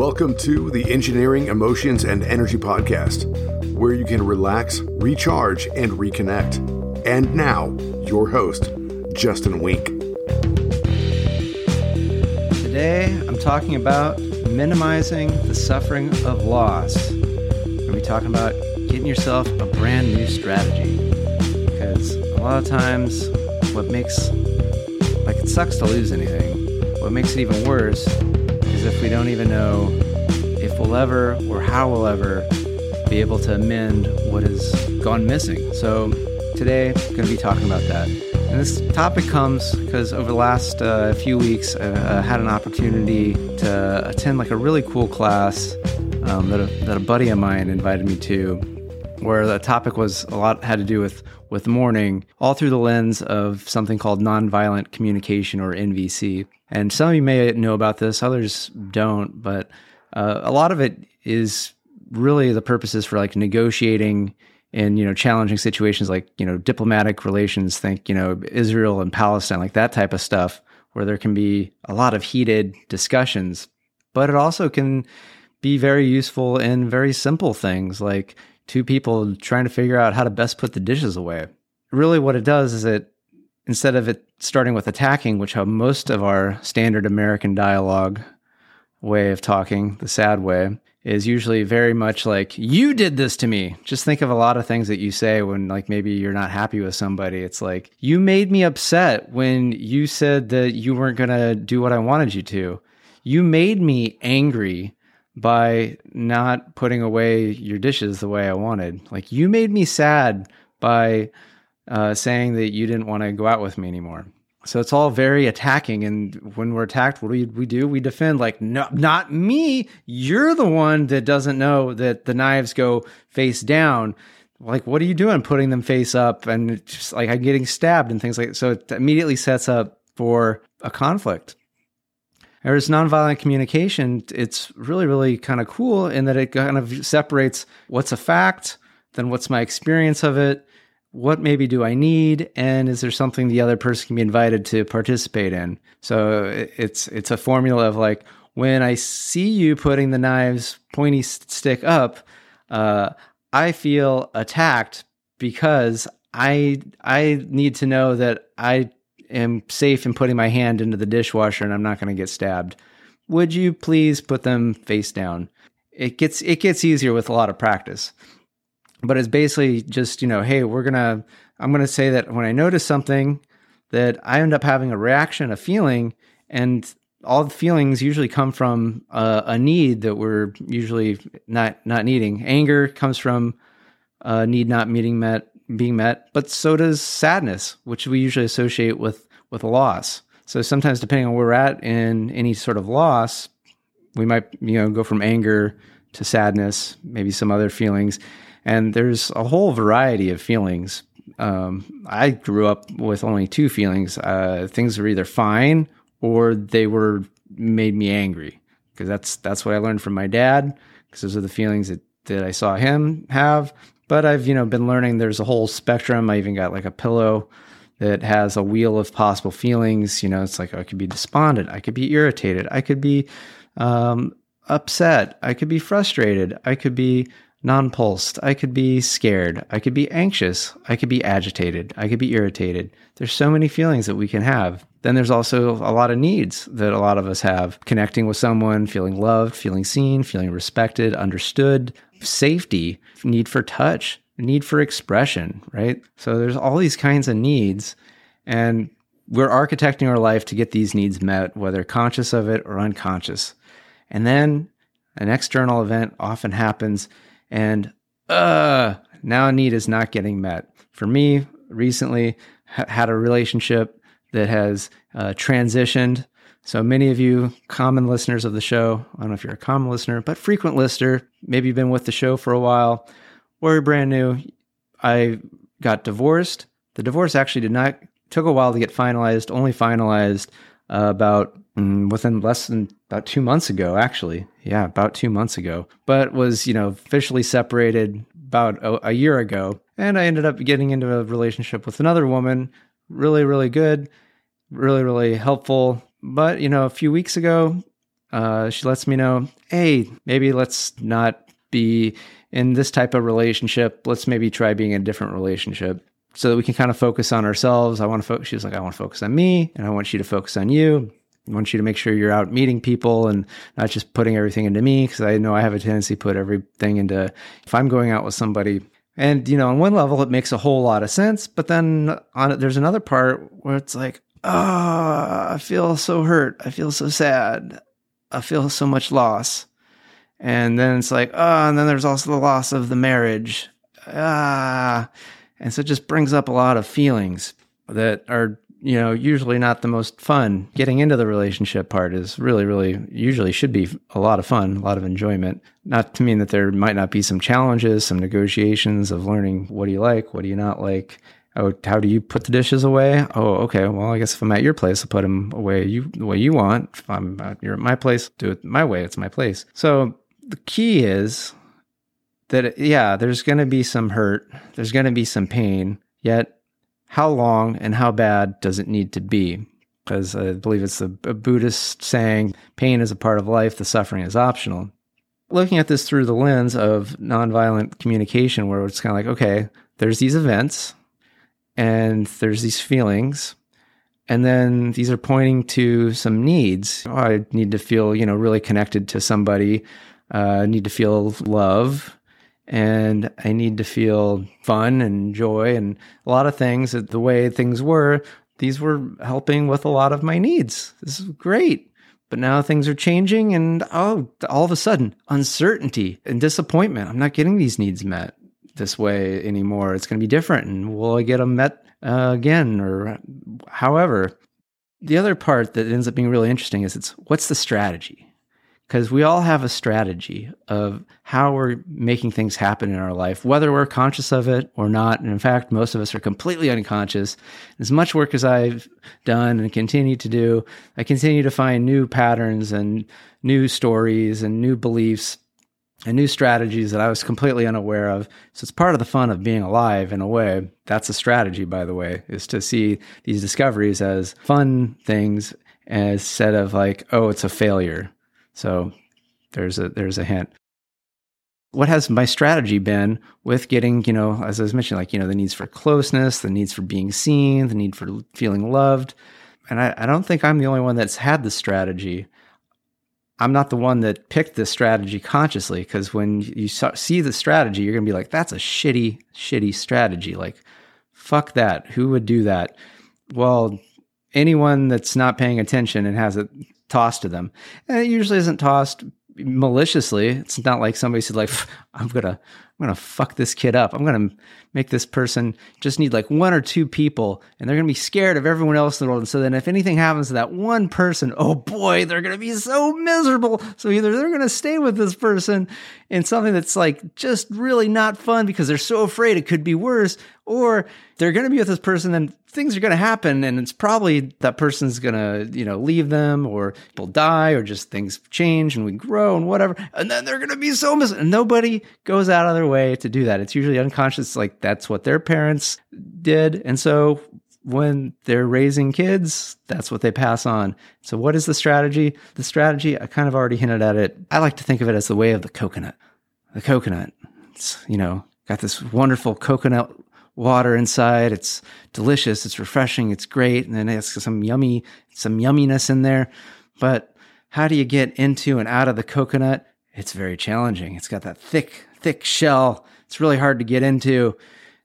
Welcome to the Engineering, Emotions, and Energy Podcast, where you can relax, recharge, and reconnect. And now, your host, Justin Wenck. Today, I'm talking about minimizing the suffering of loss. We'll be talking about getting yourself a brand new strategy. Because a lot of times, what makes, like, it sucks to lose anything. What makes it even worse is if we don't even know if we'll ever or how we'll ever be able to amend what has gone missing. So today, I'm going to be talking about that. And this topic comes because over the last uh, few weeks, I uh, had an opportunity to attend like a really cool class um, that, a, that a buddy of mine invited me to, where the topic was a lot had to do with with mourning, all through the lens of something called nonviolent communication or NVC. And some of you may know about this, others don't, but uh, a lot of it is really the purposes for like negotiating in you know challenging situations like you know diplomatic relations think you know Israel and Palestine like that type of stuff where there can be a lot of heated discussions but it also can be very useful in very simple things like two people trying to figure out how to best put the dishes away. Really what it does is it instead of it starting with attacking which how most of our standard american dialogue way of talking the sad way is usually very much like you did this to me. Just think of a lot of things that you say when like maybe you're not happy with somebody. It's like you made me upset when you said that you weren't going to do what i wanted you to. You made me angry by not putting away your dishes the way i wanted like you made me sad by uh, saying that you didn't want to go out with me anymore so it's all very attacking. And when we're attacked, what do we, we do? We defend like, no, not me. You're the one that doesn't know that the knives go face down. Like, what are you doing? Putting them face up and just like I'm getting stabbed and things like that. So it immediately sets up for a conflict. Whereas nonviolent communication, it's really, really kind of cool in that it kind of separates what's a fact, then what's my experience of it, what maybe do I need, and is there something the other person can be invited to participate in? So it's it's a formula of like when I see you putting the knives pointy stick up, uh, I feel attacked because I I need to know that I am safe in putting my hand into the dishwasher and I'm not going to get stabbed. Would you please put them face down? It gets it gets easier with a lot of practice but it's basically just you know hey we're gonna i'm gonna say that when i notice something that i end up having a reaction a feeling and all the feelings usually come from uh, a need that we're usually not not needing anger comes from a need not meeting met being met but so does sadness which we usually associate with with loss so sometimes depending on where we're at in any sort of loss we might you know go from anger to sadness maybe some other feelings and there's a whole variety of feelings. Um, I grew up with only two feelings. Uh, things were either fine or they were made me angry because that's that's what I learned from my dad because those are the feelings that, that I saw him have. But I've you know been learning there's a whole spectrum. I even got like a pillow that has a wheel of possible feelings. You know, it's like I could be despondent, I could be irritated, I could be um, upset, I could be frustrated, I could be nonplussed. I could be scared. I could be anxious. I could be agitated. I could be irritated. There's so many feelings that we can have. Then there's also a lot of needs that a lot of us have connecting with someone, feeling loved, feeling seen, feeling respected, understood, safety, need for touch, need for expression, right? So there's all these kinds of needs. And we're architecting our life to get these needs met, whether conscious of it or unconscious. And then an external event often happens and uh now a need is not getting met. For me, recently ha- had a relationship that has uh, transitioned. So many of you common listeners of the show, I don't know if you're a common listener, but frequent listener, maybe you've been with the show for a while or you're brand new. I got divorced. The divorce actually did not took a while to get finalized, only finalized uh, about within less than about two months ago, actually. Yeah, about two months ago. But was, you know, officially separated about a, a year ago. And I ended up getting into a relationship with another woman. Really, really good. Really, really helpful. But, you know, a few weeks ago, uh, she lets me know, hey, maybe let's not be in this type of relationship. Let's maybe try being in a different relationship so that we can kind of focus on ourselves. I want to focus. She was like, I want to focus on me and I want you to focus on you. Want you to make sure you're out meeting people and not just putting everything into me because I know I have a tendency to put everything into if I'm going out with somebody. And you know, on one level, it makes a whole lot of sense, but then on it there's another part where it's like, oh, I feel so hurt. I feel so sad. I feel so much loss. And then it's like, oh, and then there's also the loss of the marriage. Ah. And so it just brings up a lot of feelings that are, you know, usually not the most fun. Getting into the relationship part is really, really, usually should be a lot of fun, a lot of enjoyment. Not to mean that there might not be some challenges, some negotiations of learning what do you like, what do you not like. Oh, how do you put the dishes away? Oh, okay. Well, I guess if I'm at your place, I'll put them away you the way you want. If I'm at, you're at my place, do it my way. It's my place. So the key is that yeah, there's going to be some hurt, there's going to be some pain. Yet, how long and how bad does it need to be? Because I believe it's a, a Buddhist saying, "Pain is a part of life; the suffering is optional." Looking at this through the lens of nonviolent communication, where it's kind of like, okay, there's these events, and there's these feelings, and then these are pointing to some needs. Oh, I need to feel, you know, really connected to somebody. Uh, I need to feel love and I need to feel fun and joy and a lot of things. That the way things were, these were helping with a lot of my needs. This is great. But now things are changing, and oh, all of a sudden, uncertainty and disappointment. I'm not getting these needs met this way anymore. It's going to be different. And will I get them met uh, again or however? The other part that ends up being really interesting is it's what's the strategy? Because we all have a strategy of how we're making things happen in our life, whether we're conscious of it or not. And in fact, most of us are completely unconscious. As much work as I've done and continue to do, I continue to find new patterns and new stories and new beliefs and new strategies that I was completely unaware of. So it's part of the fun of being alive in a way. That's a strategy, by the way, is to see these discoveries as fun things instead of like, oh, it's a failure so there's a there's a hint. What has my strategy been with getting, you know, as I was mentioning, like, you know, the needs for closeness, the needs for being seen, the need for feeling loved. And I, I don't think I'm the only one that's had the strategy. I'm not the one that picked this strategy consciously because when you see the strategy, you're going to be like, that's a shitty, shitty strategy. Like, fuck that. Who would do that? Well, anyone that's not paying attention and has it tossed to them. And it usually isn't tossed maliciously. It's not like somebody said like, I'm gonna, I'm gonna fuck this kid up. I'm gonna make this person just need like one or two people, and they're gonna be scared of everyone else in the world. And so then, if anything happens to that one person, oh boy, they're gonna be so miserable. So either they're gonna stay with this person in something that's like just really not fun because they're so afraid it could be worse, or they're gonna be with this person and things are going to happen and it's probably that person's going to you know leave them or people die or just things change and we grow and whatever and then they're going to be so mis- and nobody goes out of their way to do that it's usually unconscious like that's what their parents did. And so when they're raising kids, that's what they pass on. So, what is the strategy? The strategy, I kind of already hinted at it. I like to think of it as the way of the coconut. The coconut, it's, you know, got this wonderful coconut water inside. It's delicious. It's refreshing. It's great. And then it's some yummy, some yumminess in there. But how do you get into and out of the coconut? It's very challenging. It's got that thick, thick shell it's really hard to get into.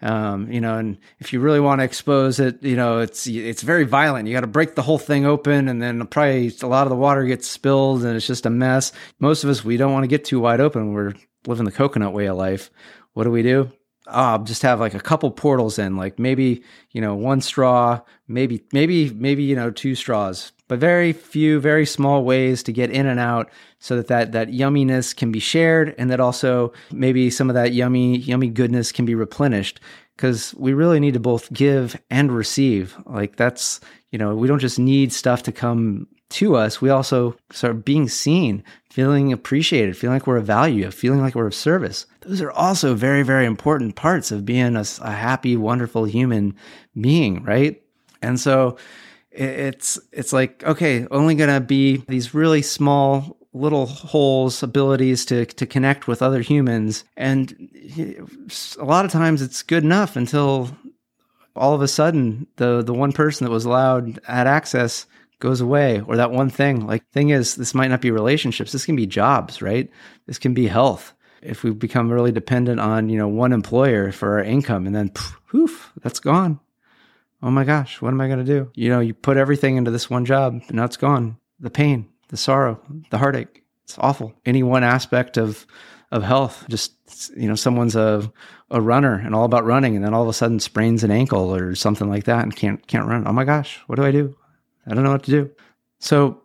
Um, you know, and if you really want to expose it, you know, it's it's very violent. You got to break the whole thing open, and then probably a lot of the water gets spilled, and it's just a mess. Most of us, we don't want to get too wide open. We're living the coconut way of life. What do we do? Oh, just have like a couple portals in, like maybe you know one straw, maybe maybe maybe you know two straws, but very few, very small ways to get in and out so that that, that yumminess can be shared and that also maybe some of that yummy, yummy goodness can be replenished because we really need to both give and receive. Like that's, you know, we don't just need stuff to come to us. We also start being seen, feeling appreciated, feeling like we're of value, feeling like we're of service. Those are also very, very important parts of being a, a happy, wonderful human being, right? And so, it's it's like okay only gonna be these really small little holes abilities to to connect with other humans and a lot of times it's good enough until all of a sudden the the one person that was allowed had access goes away or that one thing. Like thing is this might not be relationships. This can be jobs right? This can be health. If we become really dependent on you know one employer for our income and then poof that's gone. Oh my gosh what am i going to do? You know you put everything into this one job and now it's gone. The pain the sorrow the heartache. It's awful. Any one aspect of of health just you know someone's a a runner and all about running and then all of a sudden sprains an ankle or something like that and can't can't run. Oh my gosh what do i do i don't know what to do so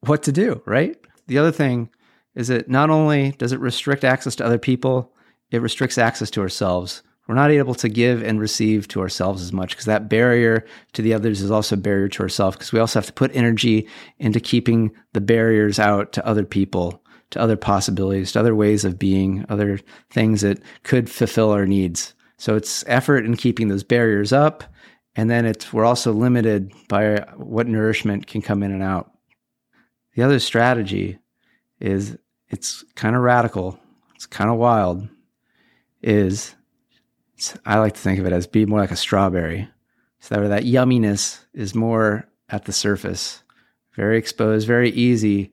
what to do right the other thing is that not only does it restrict access to other people, it restricts access to ourselves. We're not able to give and receive to ourselves as much because that barrier to the others is also a barrier to ourselves because we also have to put energy into keeping the barriers out to other people, to other possibilities, to other ways of being, other things that could fulfill our needs. So it's effort in keeping those barriers up. And then it's, we're also limited by what nourishment can come in and out. The other strategy is it's kind of radical, it's kind of wild, is I like to think of it as be more like a strawberry. So that, that yumminess is more at the surface, very exposed, very easy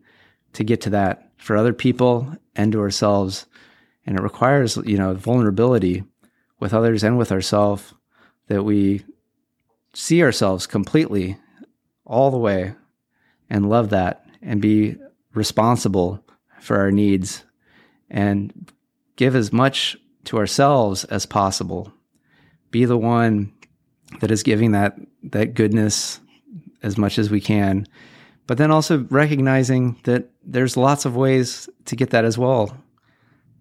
to get to that for other people and to ourselves. And it requires, you know, vulnerability with others and with ourselves that we see ourselves completely all the way and love that and be responsible for our needs and give as much to ourselves as possible. Be the one that is giving that that goodness as much as we can. But then also recognizing that there's lots of ways to get that as well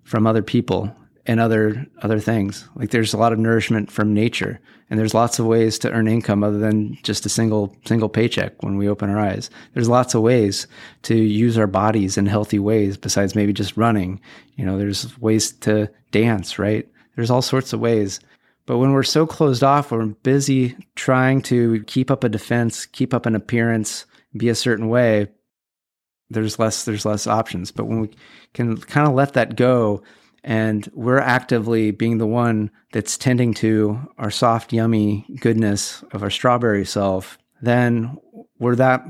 from other people and other other things. Like there's a lot of nourishment from nature, and there's lots of ways to earn income other than just a single single paycheck when we open our eyes. There's lots of ways to use our bodies in healthy ways besides maybe just running. You know, there's ways to dance, right? There's all sorts of ways. But when we're so closed off, we're busy trying to keep up a defense, keep up an appearance, be a certain way. There's less there's less options. But when we can kind of let that go and we're actively being the one that's tending to our soft, yummy goodness of our strawberry self, then we're that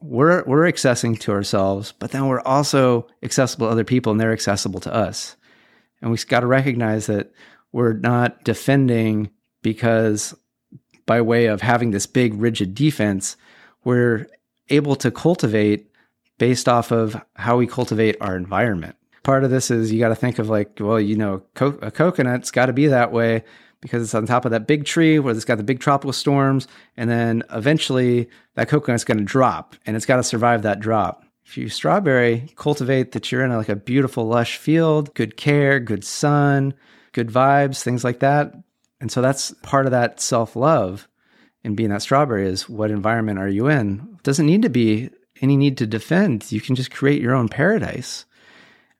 we're we're accessing to ourselves, but then we're also accessible to other people, and they're accessible to us. And we've got to recognize that we're not defending because by way of having this big rigid defense, we're able to cultivate based off of how we cultivate our environment part of this is you got to think of like, well, you know, co- a coconut's got to be that way because it's on top of that big tree where it's got the big tropical storms. And then eventually that coconut's going to drop and it's got to survive that drop. If you strawberry cultivate that you're in a, like a beautiful, lush field, good care, good sun, good vibes, things like that. And so that's part of that self love and being that strawberry is what environment are you in? Doesn't need to be any need to defend. You can just create your own paradise.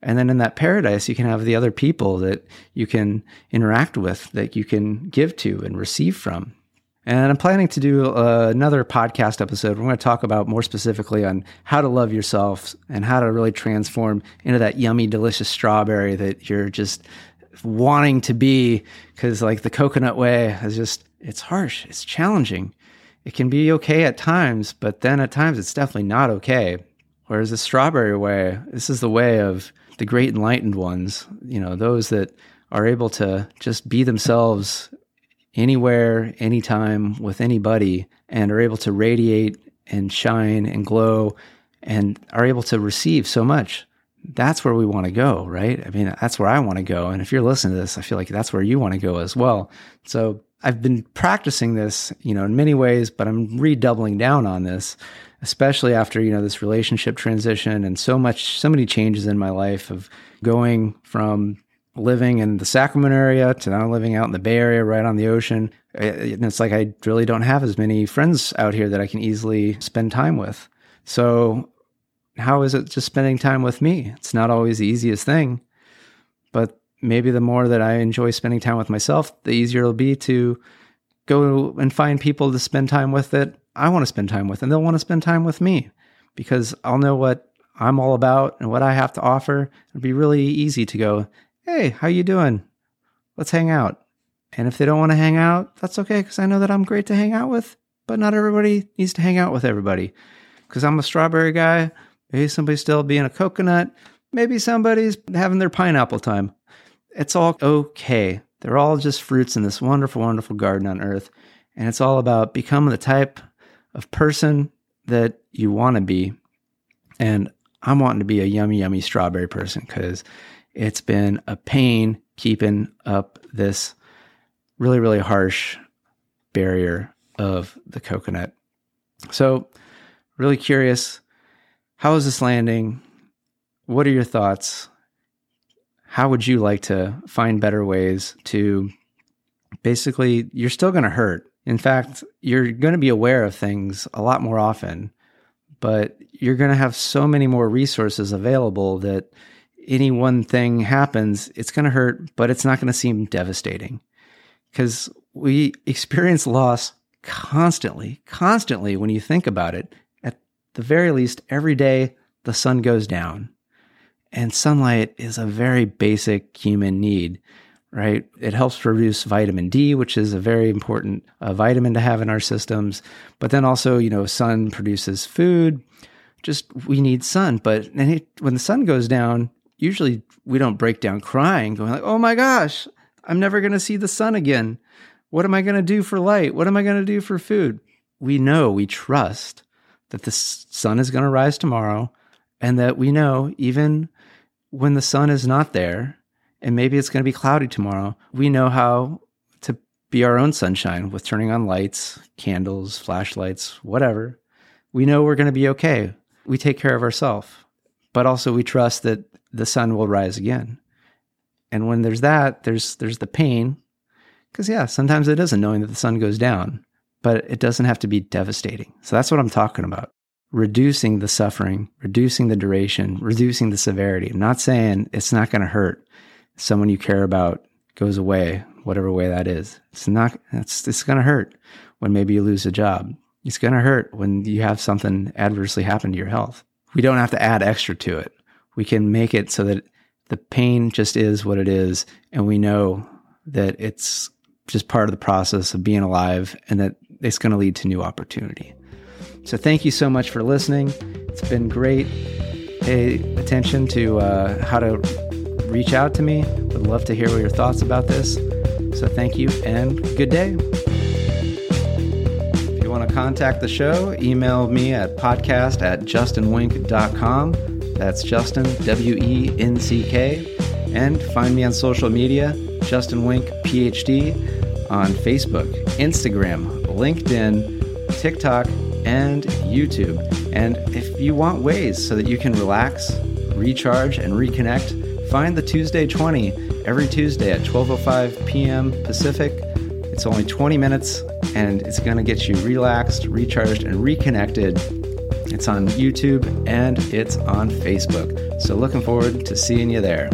And then in that paradise, you can have the other people that you can interact with, that you can give to and receive from. And I'm planning to do uh, another podcast episode. We're going to talk about more specifically on how to love yourself and how to really transform into that yummy, delicious strawberry that you're just wanting to be. Because, like, the coconut way is just, it's harsh, it's challenging. It can be okay at times, but then at times it's definitely not okay. Whereas the strawberry way, this is the way of the great enlightened ones, you know, those that are able to just be themselves anywhere, anytime, with anybody, and are able to radiate and shine and glow and are able to receive so much. That's where we want to go, right? I mean, that's where I want to go. And if you're listening to this, I feel like that's where you want to go as well. So I've been practicing this, you know, in many ways, but I'm redoubling down on this especially after you know this relationship transition and so much so many changes in my life of going from living in the Sacramento area to now living out in the Bay Area right on the ocean. And it's like I really don't have as many friends out here that I can easily spend time with. So how is it just spending time with me? It's not always the easiest thing, but maybe the more that I enjoy spending time with myself, the easier it'll be to go and find people to spend time with that I want to spend time with, and they'll want to spend time with me because I'll know what I'm all about and what I have to offer, it'd be really easy to go, "Hey, how you doing? Let's hang out." And if they don't want to hang out, that's okay because I know that I'm great to hang out with, but not everybody needs to hang out with everybody. Because I'm a strawberry guy, maybe somebody's still being a coconut, maybe somebody's having their pineapple time. It's all okay. They're all just fruits in this wonderful, wonderful garden on earth. And it's all about becoming the type of person that you want to be. And I'm wanting to be a yummy, yummy strawberry person because it's been a pain keeping up this really, really harsh barrier of the coconut. So, really curious how is this landing? What are your thoughts? How would you like to find better ways to basically, you're still going to hurt. In fact, you're going to be aware of things a lot more often, but you're going to have so many more resources available that any one thing happens, it's going to hurt, but it's not going to seem devastating because we experience loss constantly, constantly when you think about it. At the very least, every day the sun goes down. And sunlight is a very basic human need, right? It helps produce vitamin D, which is a very important uh, vitamin to have in our systems. But then also, you know, sun produces food. Just we need sun. But when the sun goes down, usually we don't break down crying, going like, "Oh my gosh, I'm never going to see the sun again. What am I going to do for light? What am I going to do for food? We know, we trust that the sun is going to rise tomorrow and that we know even when the sun is not there and maybe it's going to be cloudy tomorrow, we know how to be our own sunshine with turning on lights, candles, flashlights, whatever. We know we're going to be okay. We take care of ourselves, but also we trust that the sun will rise again. And when there's that, there's there's the pain. Cuz yeah, sometimes it is annoying that the sun goes down, but it doesn't have to be devastating. So that's what I'm talking about. Reducing the suffering, reducing the duration, reducing the severity. I'm not saying it's not going to hurt. Someone you care about goes away, whatever way that is. It's not it's it's going to hurt when maybe you lose a job. It's going to hurt when you have something adversely happen to your health. We don't have to add extra to it. We can make it so that the pain just is what it is. And we know that it's just part of the process of being alive and that it's going to lead to new opportunity. So thank you so much for listening. It's been great. Pay attention to uh, how to reach out to me. Would love to hear your thoughts about this. So thank you and good day. If you want to contact the show, email me at podcast at justinwenck.com. That's Justin, W E N C K. And find me on social media, Justin Wenck, PhD, on Facebook, Instagram, LinkedIn, TikTok, and YouTube. And if you want ways so that you can relax, recharge, and reconnect, find the Tuesday 20 every Tuesday at 12:05 p.m. Pacific. It's only 20 minutes and it's going to get you relaxed, recharged, and reconnected it's on YouTube and it's on Facebook. So looking forward to seeing you there.